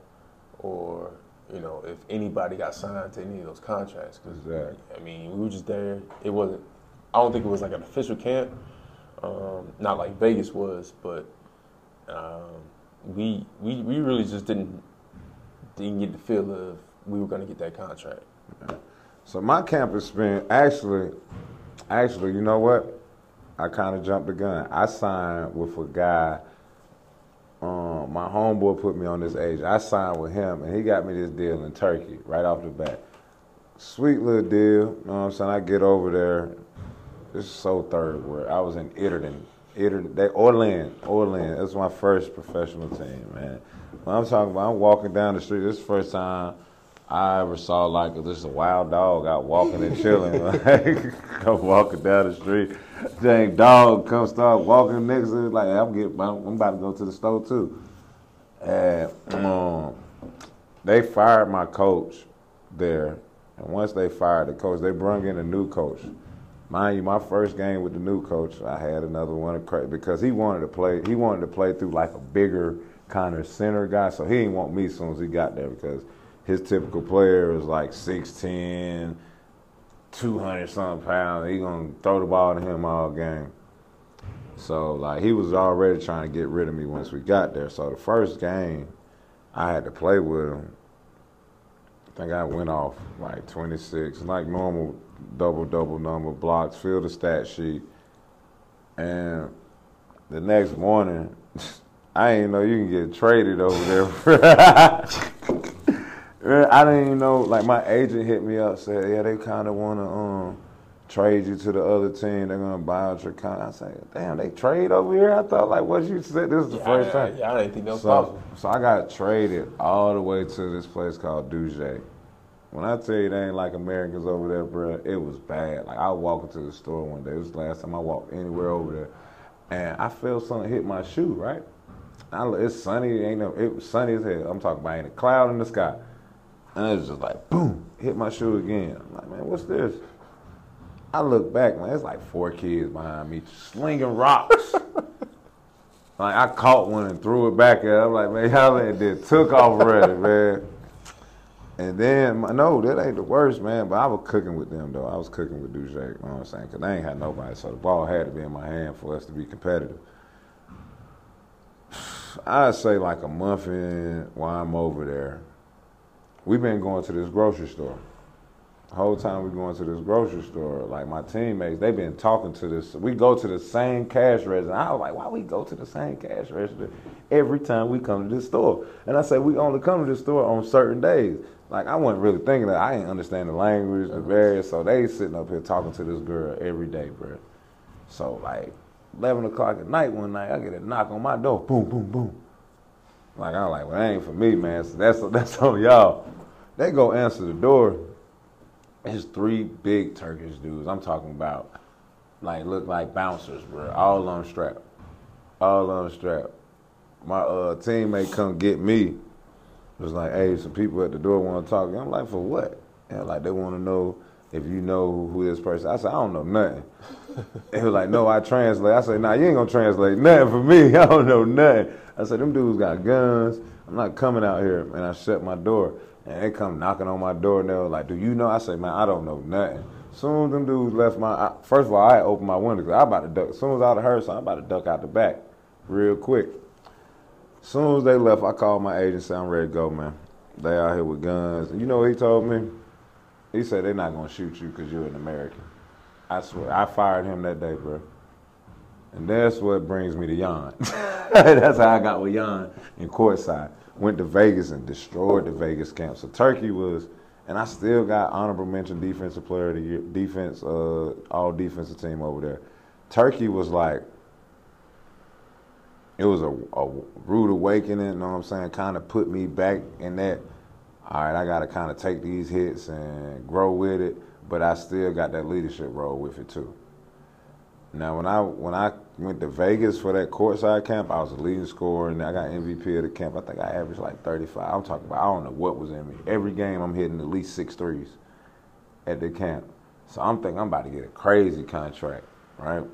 or you know if anybody got signed to any of those contracts. 'Cause, Exactly. I mean, we were just there. It wasn't. I don't think it was like an official camp, um, not like Vegas was, but um, we we we really just didn't didn't get the feel of we were going to get that contract. So my camp experience, actually, actually, you know what? I kind of jumped the gun. I signed with a guy. Um, my homeboy put me on this agent. I signed with him, and he got me this deal in Turkey right off the bat. Sweet little deal. You know what I'm saying? I get over there. This is so third world. I was in Itterton. Itterton, they, Orland, Orland. That's my first professional team, man. When I'm talking about, I'm walking down the street. This is the first time I ever saw like this a wild dog out walking and chilling. Like, walking down the street, dang dog come start walking next to it. Like I'm getting, I'm about to go to the store too. And um, they fired my coach there, and once they fired the coach, they brung in a new coach. Mind you, my first game with the new coach, I had another one because he wanted to play. He wanted to play through like a bigger kind of center guy, so he didn't want me as soon as he got there because his typical player is like 6'10", 200 something pounds. He gonna throw the ball to him all game. So like he was already trying to get rid of me once we got there. So the first game, I had to play with him. I think I went off like 26, like normal double double number blocks, fill the stat sheet, and the next morning, I didn't know you can get traded over there. I didn't even know. Like my agent hit me up, said, "Yeah, they kind of want to um, trade you to the other team. They're gonna buy out your contract. I say, damn, they trade over here. I thought like, what you said? This is the Yeah, first I, time. yeah, I didn't think that was So, possible. so I got traded all the way to this place called Dujet. When I tell you they ain't like Americans over there, bro, it was bad. Like I walked into the store one day. It was the last time I walked anywhere over there, and I felt something hit my shoe. Right, I, it's sunny. Ain't no, it was sunny as hell. I'm talking about ain't a cloud in the sky, and it was just like boom, hit my shoe again. I'm like, man, what's this? I look back, man. It's like four kids behind me slinging rocks. Like I caught one and threw it back at. her. I'm like, man, y'all ain't did took off already, man. And then my- no, that ain't the worst, man. But I was cooking with them though. I was cooking with Duche. You know what I'm saying? Cause they ain't had nobody, so the ball had to be in my hand for us to be competitive. I'd say like a month in while I'm over there, we've been going to this grocery store. The whole time we going to this grocery store, like my teammates, they've been talking to this. We go to the same cash register. I was like, why we go to the same cash register every time we come to this store? And I said, we only come to this store on certain days. Like I wasn't really thinking that. I didn't understand the language, the various. So they sitting up here talking to this girl every day, bro. So like, eleven o'clock at night one night, I get a knock on my door. Boom, boom, boom. Like I'm like, well, that ain't for me, man. So that's that's on y'all. They go answer the door. It's three big Turkish dudes. I'm talking about, like, look like bouncers, bro. All on strap, all on strap. My uh, teammate come get me. It Was like, hey, some people at the door want to talk. I'm like, for what? And like, they want to know if you know who this person. I said, I don't know nothing. He was like, no, I translate. I said, nah, you ain't gonna translate nothing for me. I don't know nothing. I said, them dudes got guns. I'm not coming out here. And I shut my door. And they come knocking on my door and they were like, do you know? I said, man, I don't know nothing. Soon as them dudes left my, I, first of all, I opened my window because I about to duck. As soon as I heard something, I'm about to duck out the back real quick. As soon as they left, I called my agent, said, I'm ready to go, man. They out here with guns. And you know what he told me? He said, they're not to shoot you because you're an American. I swear, I fired him that day, bro. And that's what brings me to Jan. that's how I got with Jan in courtside. Went to Vegas and destroyed the Vegas camp. So Turkey was, and I still got honorable mention defensive player of the year, defense, uh, all defensive team over there. Turkey was like, it was a, a rude awakening, you know what I'm saying? Kind of put me back in that, all right, I got to kind of take these hits and grow with it, but I still got that leadership role with it too. Now, when I when I went to Vegas for that courtside camp, I was a leading scorer, and I got MVP of the camp. I think I averaged like 35. I'm talking about I don't know what was in me. Every game, I'm hitting at least six threes at the camp. So I'm thinking I'm about to get a crazy contract, right?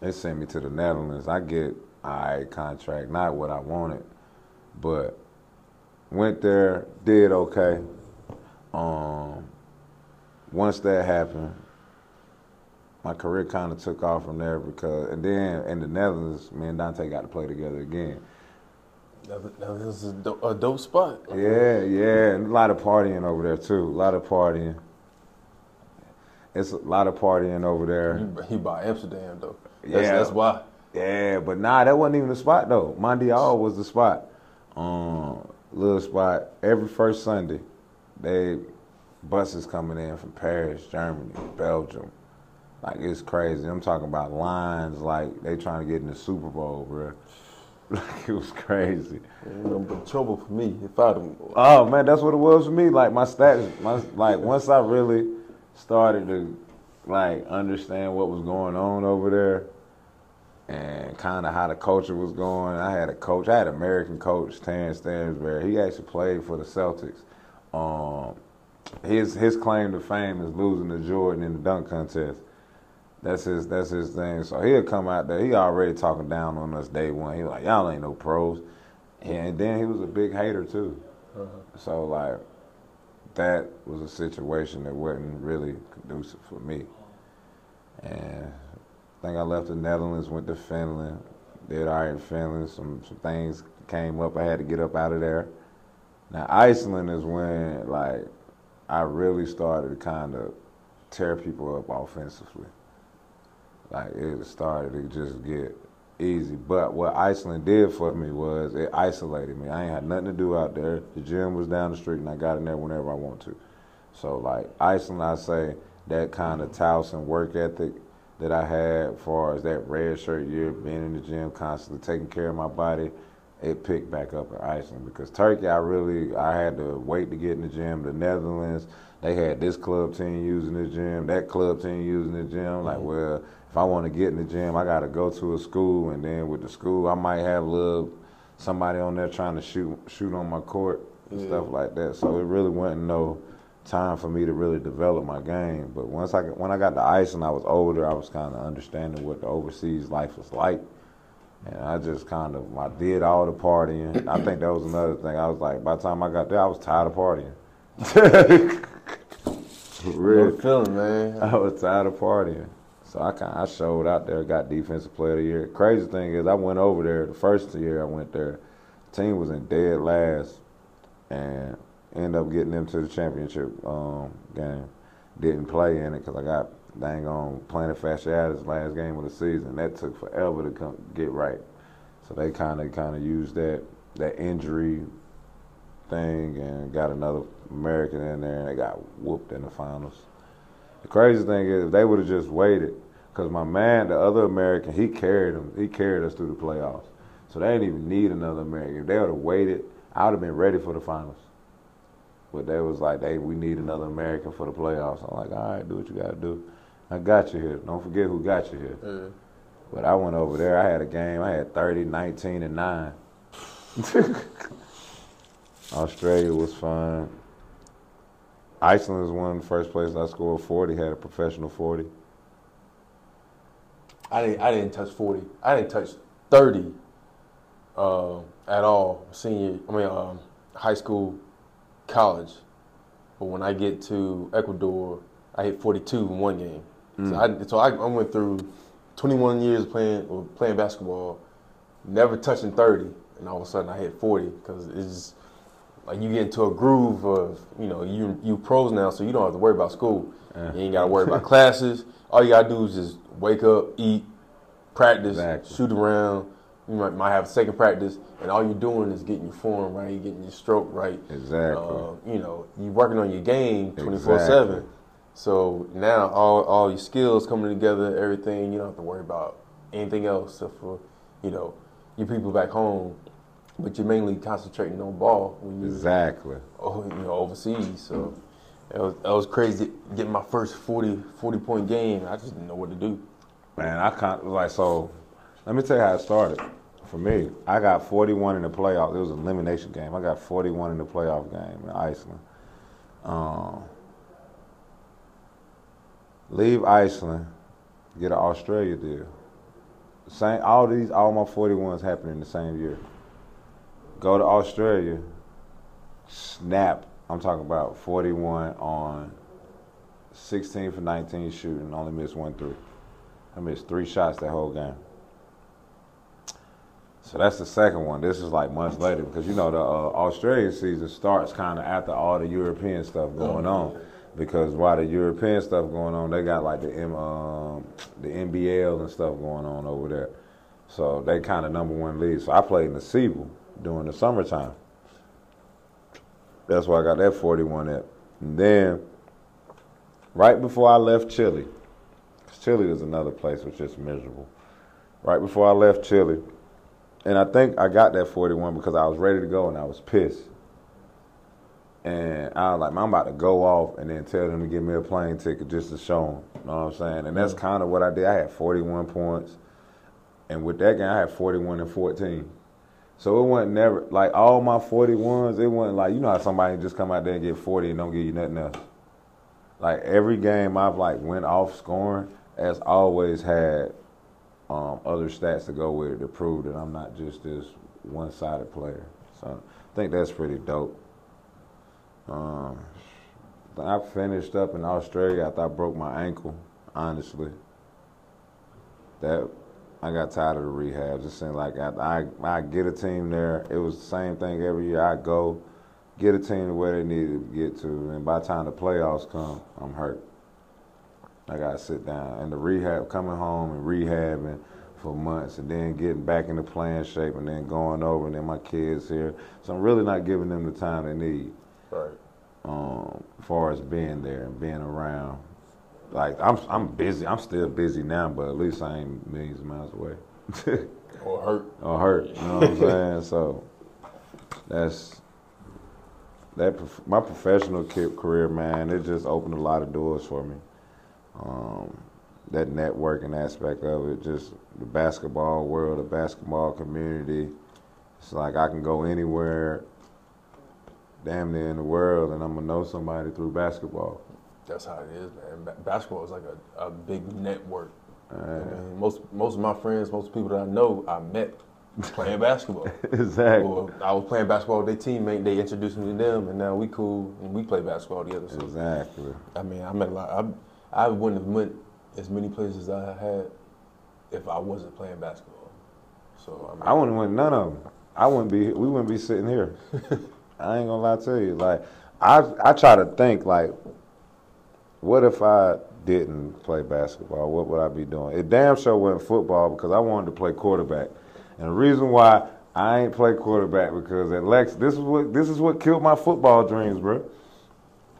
They sent me to the Netherlands. I get a right contract, not what I wanted, but went there, did okay. Um, once that happened, my career kind of took off from there because, and then in the Netherlands, me and Dante got to play together again. That, was- a dope, a dope spot. Yeah, yeah, and a lot of partying over there too. A lot of partying. It's a lot of partying over there. He, he by Amsterdam though. That's, Yeah. that's why. Yeah, but nah, that wasn't even the spot though. Mondial was the spot. Um, little spot every first Sunday. They buses coming in from Paris, Germany, Belgium. Like it's crazy. I'm talking about lines like they trying to get in the Super Bowl, bro. Like it was crazy. But trouble for me if I don't. Oh man, that's what it was for me. Like my stats, my like once I really started to like understand what was going on over there and kind of how the culture was going. I had a coach, I had an American coach, Terence Stansbury. He actually played for the Celtics. Um, his his claim to fame is losing to Jordan in the dunk contest. That's his that's his thing. So he'll come out there. He already talking down on us day one. He like y'all ain't no pros, and then he was a big hater too. So like that was a situation that wasn't really conducive for me. And I think I left the Netherlands, went to Finland, did all right in Finland. Some some things came up. I had to get up out of there. Now Iceland is when like I really started to kind of tear people up offensively. Like it started to just get easy. But what Iceland did for me was it isolated me. I ain't had nothing to do out there. The gym was down the street, and I got in there whenever I want to. So like Iceland, I say that kind of Towson work ethic that I had, as far as that red shirt year, being in the gym constantly, taking care of my body, it picked back up in Iceland because Turkey, I really I had to wait to get in the gym. The Netherlands, they had this club team using the gym, that club team using the gym. Like, mm-hmm. well, if I want to get in the gym, I got to go to a school, and then with the school, I might have a little somebody on there trying to shoot shoot on my court and Yeah. stuff like that. So it really wasn't no time for me to really develop my game. But once I got- when I got to Iceland, I was older. I was kind of understanding what the overseas life was like. And I just kind of I did all the partying. I think that was another thing. I was like, by the time I got there, I was tired of partying. Real Really, feeling, man. I was tired of partying. So I kind I showed out there, got defensive player of the year. Crazy thing is, I went over there the first year I went there. Team was in dead last, and ended up getting them to the championship um, game. Didn't play in it because I got dang on plantar fasciitis last game of the season. That took forever to come get right. So they kind of kind of used that that injury thing and got another American in there, and they got whooped in the finals. The crazy thing is, if they would have just waited, because my man, the other American, he carried them. He carried us through the playoffs. So they didn't even need another American. If they would have waited, I would have been ready for the finals. But they was like, "Hey, we need another American for the playoffs." I'm like, "All right, do what you got to do. I got you here. Don't forget who got you here." Yeah. But I went over there. I had a game. I had 30, 19, and 9. Australia was fun. Iceland was one of the first places I scored 40, had a professional 40. I didn't. I didn't touch forty. I didn't touch thirty uh, at all. Senior. I mean, um, high school, college. But when I get to Ecuador, I hit forty-two in one game. So mm. I. So I, I went through twenty-one years playing or playing basketball, never touching thirty, and all of a sudden I hit forty because it's like you get into a groove of you know you you pros now, so you don't have to worry about school. Yeah. You ain't got to worry about classes. All you gotta do is just wake up, eat, practice, Exactly. shoot around. You might, might have a second practice, and all you're doing is getting your form right, you're getting your stroke right. Exactly. Uh, you know, you're working on your game 24 Exactly. 7. So now all, all your skills coming together, everything, you don't have to worry about anything else except for, you know, your people back home. But you're mainly concentrating on ball when you exactly. oh, you know, overseas. So it was, it was crazy getting my first 40, 40 point game. I just didn't know what to do. Man, I can't, like, so, let me tell you how it started. For me, I got 41 in the playoff. It was an elimination game. I got 41 in the playoff game in Iceland. Um, leave Iceland, get an Australia deal. Same, all these, all my 41s happened in the same year. Go to Australia, snap. I'm talking about 41 on 16 for 19 shooting, only missed one three. I missed three shots that whole game. So that's the second one. This is like months later because you know the uh, Australian season starts kind of after all the European stuff going on. Because while the European stuff going on, they got like the M, um, the NBL and stuff going on over there. So they kind of number one league. So I played in the SEABL during the summertime. That's why I got that 41 at. And then right before I left Chile, Chile is another place which is miserable. Right before I left Chile, and I think I got that 41 because I was ready to go and I was pissed. And I was like, I'm about to go off and then tell them to give me a plane ticket just to show them. You know what I'm saying? And that's mm. kind of what I did. I had 41 points. And with that game, I had 41 and 14. So it wasn't never, like all my 41s, it wasn't like, you know how somebody just come out there and get 40 and don't give you nothing else. Like every game I've like went off scoring has always had um, other stats to go with it to prove that I'm not just this one-sided player. So I think that's pretty dope. Um, I finished up in Australia after I broke my ankle. Honestly, that I got tired of the rehab. Just seemed like I, I I get a team there. It was the same thing every year. I go get a team to where they needed to get to, and by the time the playoffs come, I'm hurt. I gotta sit down. And the rehab, coming home and rehabbing for months, and then getting back into playing shape, and then going over, and then my kids here. So I'm really not giving them the time they need Right. um, far as being there and being around. like I'm I'm busy. I'm still busy now, but at least I ain't millions of miles away. or hurt. Or hurt. You know what I'm saying? So that's that. prof- My professional career, man, it just opened a lot of doors for me. Um, that networking aspect of it, just the basketball world, the basketball community. It's like I can go anywhere, damn near in the world, and I'm gonna know somebody through basketball. That's how it is, man. Ba- basketball is like a, a big network. I Uh, mean, most most of my friends, most people that I know, I met playing basketball. exactly. Or I was playing basketball with their teammate. They introduced me to them, and now we cool and we play basketball together. So Exactly. I mean, I met a lot. I I wouldn't have went as many places as I had if I wasn't playing basketball. So I mean, I wouldn't win none of them. I wouldn't be. We wouldn't be sitting here. I ain't gonna lie to you. Like I, I try to think like, what if I didn't play basketball? What would I be doing? It damn sure wasn't football because I wanted to play quarterback. And the reason why I ain't play quarterback because at Lex, this is what this is what killed my football dreams, bro.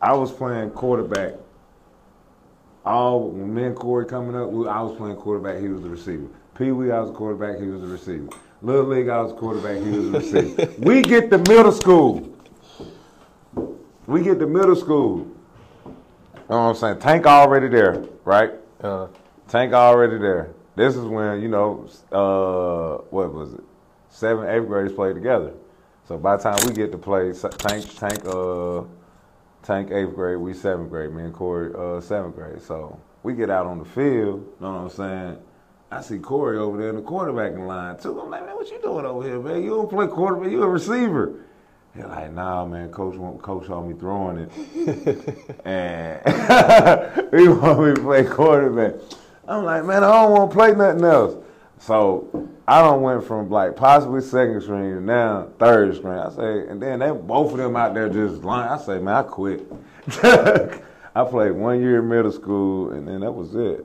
I was playing quarterback. All when me and Corey coming up, we- I was playing quarterback. He was the receiver. Pee Wee, I was a quarterback. He was the receiver. Little League, I was a quarterback. He was the receiver. we get to middle school. We get to middle school. You know what I'm saying? Tank already there, right? uh, Tank already there. This is when you know, uh, what was it? Seventh, eighth graders played together. So by the time we get to play, Tank, Tank, uh, Tank eighth grade, we seventh grade. Me and Corey, uh, seventh grade. So we get out on the field. You know what I'm saying? I see Corey over there in the quarterbacking line too. I'm like, man, what you doing over here, man? You don't play quarterback. You a receiver. They're like, nah, man. Coach want coach on me throwing it, and he want me to play quarterback. I'm like, man, I don't want to play nothing else. So I don't went from like possibly second string to now third string. I say, and then they both of them out there just lying. I say, man, I quit. I played one year in middle school, and then that was it.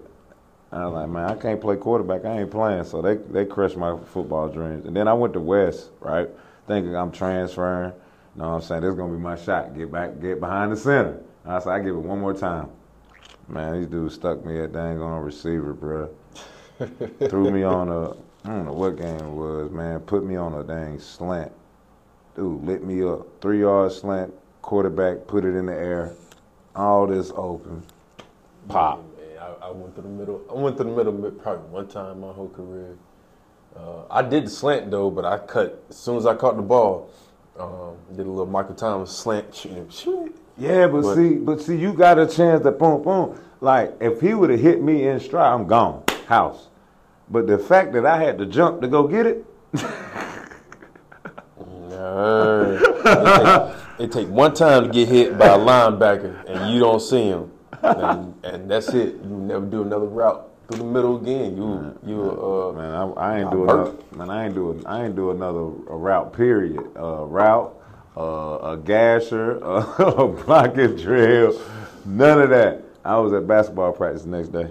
I was like, man, I can't play quarterback. I ain't playing. So they they crushed my football dreams. And then I went to West, right, thinking I'm transferring. You know what I'm saying? This is gonna be my shot. Get back, get behind the center. I said, I give it one more time. Man, these dudes stuck me at dang on receiver, bro. Threw me on a, I don't know what game it was, man. Put me on a dang slant. Dude, lit me up. Three yard slant, quarterback, put it in the air. All this open. Pop. Man, I, I went through the middle. I went through the middle probably one time my whole career. Uh, I did the slant though, but I cut as soon as I caught the ball. Um, did a little Michael Thomas slant. Shoot, shoot. Yeah, but, But- see, but see, you got a chance to boom, boom. Like if he would have hit me in stride, I'm gone, house. But the fact that I had to jump to go get it, No. it, take, it take one time to get hit by a linebacker and you don't see him, and, and that's it. You never do another route through the middle again. You you uh, man, I, I ain't doing do another, man, I ain't doing I ain't do another a route. Period. Uh, route, uh, a gasher, a blockage drill, none of that. I was at basketball practice the next day.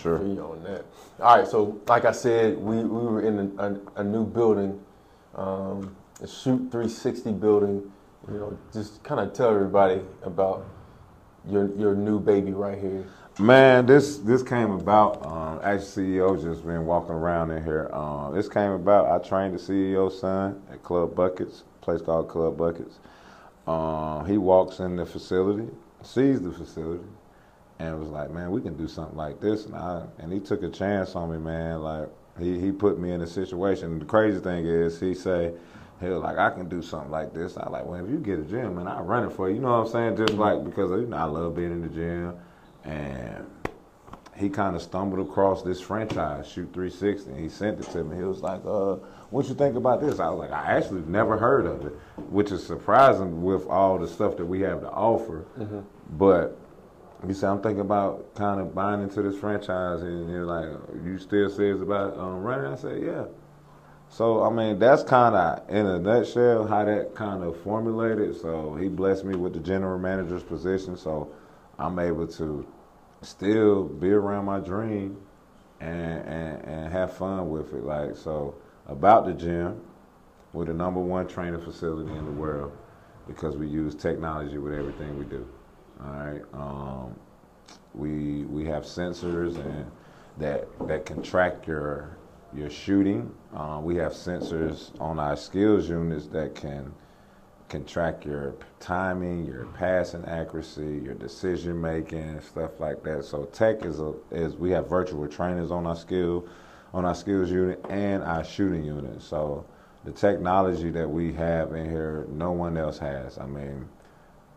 Sure. Free on that. All right, so like I said, we, we were in a, a, a new building, um, a Shoot 360 building. You know, just kind of tell everybody about your your new baby right here. Man, this this came about. Um, actually, CEO just been walking around in here. Um, this came about. I trained the CEO's son at Club Buckets, a place called Club Buckets. Um, he walks in the facility, sees the facility, and was like, "Man, we can do something like this." And I and he took a chance on me, man. Like he he put me in a situation. the crazy thing is, he say. He was like, I can do something like this. I like, well, if you get a gym, man, I'll run it for you. You know what I'm saying? Just like because you know, I love being in the gym, and he kind of stumbled across this franchise, Shoot 360, and he sent it to me. He was like, uh, what you think about this? I was like, I actually never heard of it, which is surprising with all the stuff that we have to offer. But he said, I'm thinking about kind of buying into this franchise, and you're like, you still serious about um, running? I said, yeah. So I mean, that's kind of in a nutshell how that kind of formulated. So he blessed me with the general manager's position, so I'm able to still be around my dream and and, and have fun with it. Like so, about the gym, we're the number one training facility in the world because we use technology with everything we do. All right. Um, We we have sensors and that that can track your your shooting. Uh, we have sensors on our skills units that can can track your timing, your passing accuracy, your decision making, stuff like that. So tech is a is we have virtual trainers on our skill on our skills unit and our shooting unit. So the technology that we have in here, no one else has. I mean,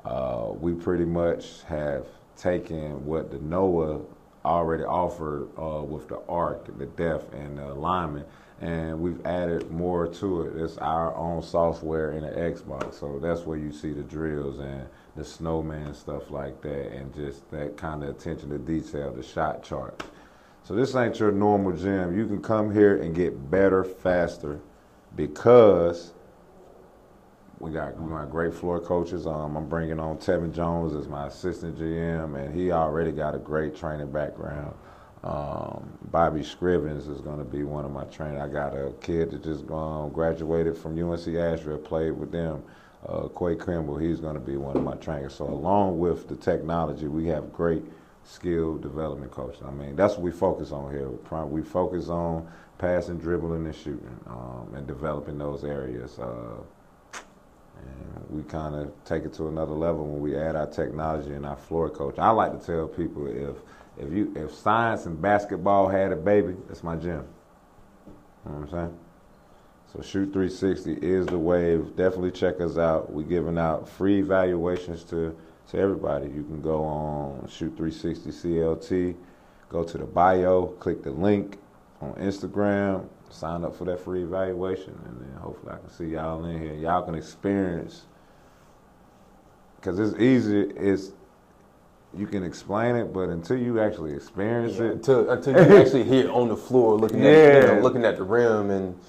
uh, we pretty much have taken what the Noah already offered uh, with the arc, the depth, and the alignment, and we've added more to it. It's our own software in the Xbox, so that's where you see the drills and the snowman stuff like that, and just that kind of attention to detail, the shot charts. So this ain't your normal gym. You can come here and get better faster because we got got great floor coaches. Um, I'm bringing on Tevin Jones as my assistant GM, and he already got a great training background. Um, Bobby Scrivens is going to be one of my trainers. I got a kid that just um, graduated from UNC Asheville, played with them. Uh, Quay Kimball, he's going to be one of my trainers. So along with the technology, we have great skill development coaches. I mean, that's what we focus on here. We focus on passing, dribbling, and shooting, um, and developing those areas. Uh, and we kind of take it to another level when we add our technology and our floor coach. I like to tell people if if you if science and basketball had a baby, that's my gym. You know what I'm saying? So Shoot 360 is the wave. Definitely check us out. We're giving out free evaluations to to everybody. You can go on Shoot 360 CLT, go to the bio, click the link on Instagram, sign up for that free evaluation, and then hopefully I can see y'all in here. Y'all can experience because it's easy. It's you can explain it, but until you actually experience yeah, it, until until you actually hear it on the floor, looking yeah. at you know, looking at the rim and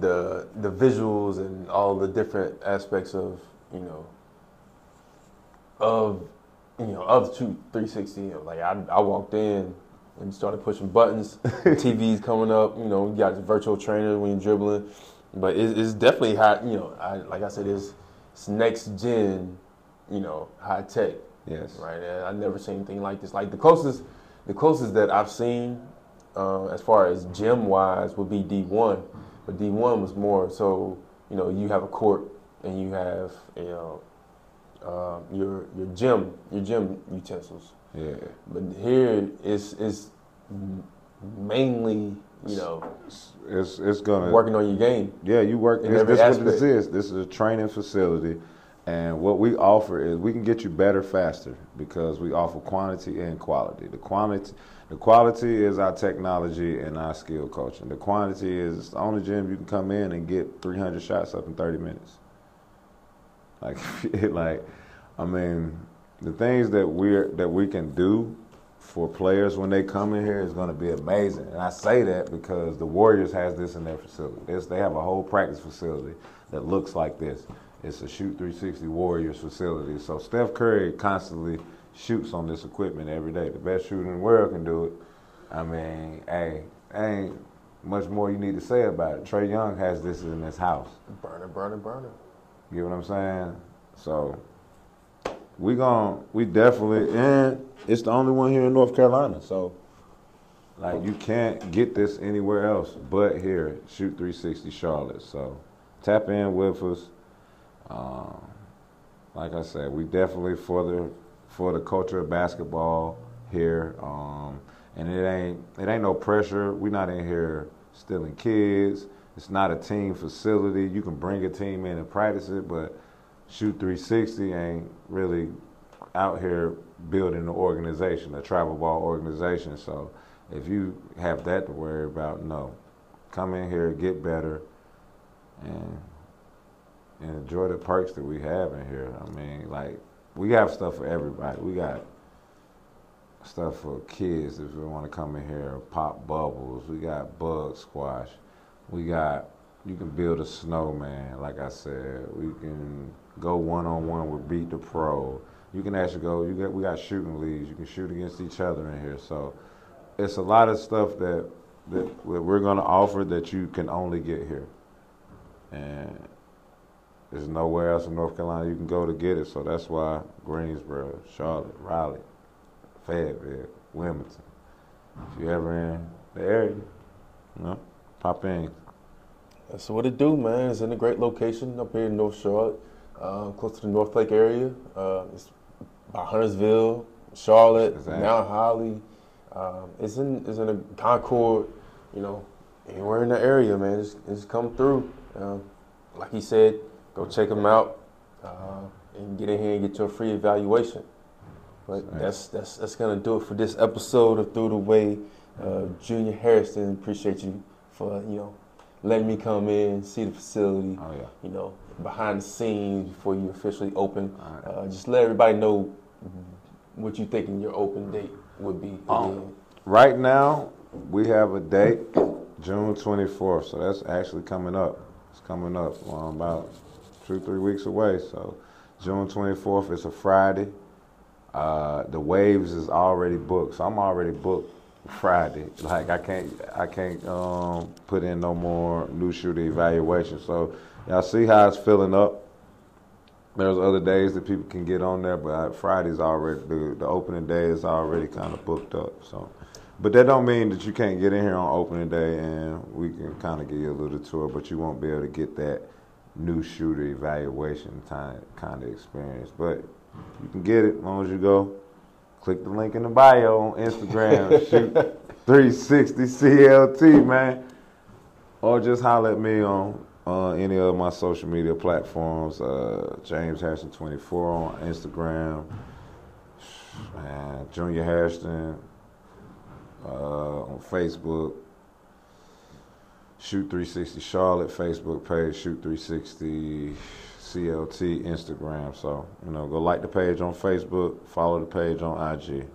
the the visuals and all the different aspects of you know of you know of Shoot 360. Like I, I walked in and started pushing buttons. TV's coming up. You know, you got the virtual trainer when you're dribbling, but it's, it's definitely high. You know, I, like I said, it's, it's next gen. You know, high tech. Yes. Right. And I've never seen anything like this. Like the closest, the closest that I've seen, uh, as far as gym wise, would be D1, but D1 was more so. You know, you have a court and you have you know uh, your your gym your gym utensils. Yeah. But here it's it's mainly you know it's it's gonna working on your game. Yeah, you work. This, this what this is. This is a training facility, and what we offer is we can get you better faster because we offer quantity and quality. The quality. The quality is our technology and our skill coaching. The quantity is the only gym you can come in and get 300 shots up in 30 minutes. Like, like, I mean, the things that we're that we can do for players when they come in here is going to be amazing. And I say that because the Warriors has this in their facility. It's, they have a whole practice facility that looks like this. It's a Shoot 360 Warriors facility. So Steph Curry constantly shoots on this equipment every day. The best shooter in the world can do it. I mean, hey, ain't much more you need to say about it. Trae Young has this in his house. Burner, burner, burner. You get what I'm saying? So we going we definitely and it's the only one here in North Carolina. So like you can't get this anywhere else but here, Shoot 360 Charlotte. So tap in with us. Um, like I said, we definitely for the for the culture of basketball here. Um, and it ain't it ain't no pressure. We're not in here stealing kids. It's not a team facility. You can bring a team in and practice it, but Shoot 360 ain't really out here building an organization, a travel ball organization. So if you have that to worry about, no. Come in here, get better, and, and enjoy the perks that we have in here. I mean, like, we have stuff for everybody. We got stuff for kids if you want to come in here, pop bubbles. We got bug squash. We got you can build a snowman, like I said. We can go one on one with Beat the Pro. You can actually go. You get we got shooting leagues. You can shoot against each other in here. So it's a lot of stuff that that we're going to offer that you can only get here, and there's nowhere else in North Carolina you can go to get it. So that's why Greensboro, Charlotte, Raleigh, Fayetteville, Wilmington. If you ever in the area, you know, pop in. That's what it do, man. It's in a great location up here in North Charlotte, uh, close to the North Lake area. Uh, it's by Huntersville, Charlotte, Exactly. Mount Holly. Um, it's in it's in a Concord, you know, anywhere in the area, man. Just, just come through. Um, like he said, go check them out uh, and get in here and get your free evaluation. But Right. that's that's that's gonna do it for this episode of Through the Way. Uh, Junior Hairston, appreciate you for you know letting me come in, see the facility, Oh yeah. you know, behind the scenes before you officially open. Right. Uh, just let everybody know what you thinking your open date would be. Oh. Right now, we have a date, June 24th. So that's actually coming up. It's coming up um, about two, three weeks away. So June 24th is a Friday. Uh, the waves is already booked, so I'm already booked Friday. Like I can't, I can't um, put in no more new shooter evaluation. So y'all see how it's filling up. There's other days that people can get on there, but uh, Friday's already the, the opening day is already kind of booked up. So, but that don't mean that you can't get in here on opening day and we can kind of give you a little tour, but you won't be able to get that new shooter evaluation time kind of experience. But you can get it as long as you go. Click the link in the bio on Instagram. shoot 360 CLT, man. Or just holler at me on uh, any of my social media platforms. Uh, James Hairston 24 on Instagram. Junior Hairston uh, on Facebook. Shoot 360 Charlotte Facebook page. Shoot 360 CLT Instagram. So you know, go like the page on Facebook. Follow the page on IG.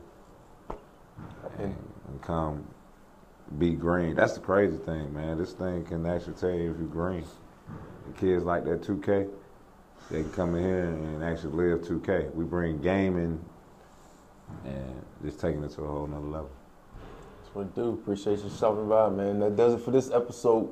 And, and come be green. That's the crazy thing, man. This thing can actually tell you if you're green. Kids like that 2K, they can come in here and actually live 2K. We bring gaming and just taking it to a whole nother level. That's what it do. Appreciate you stopping by, man. That does it for this episode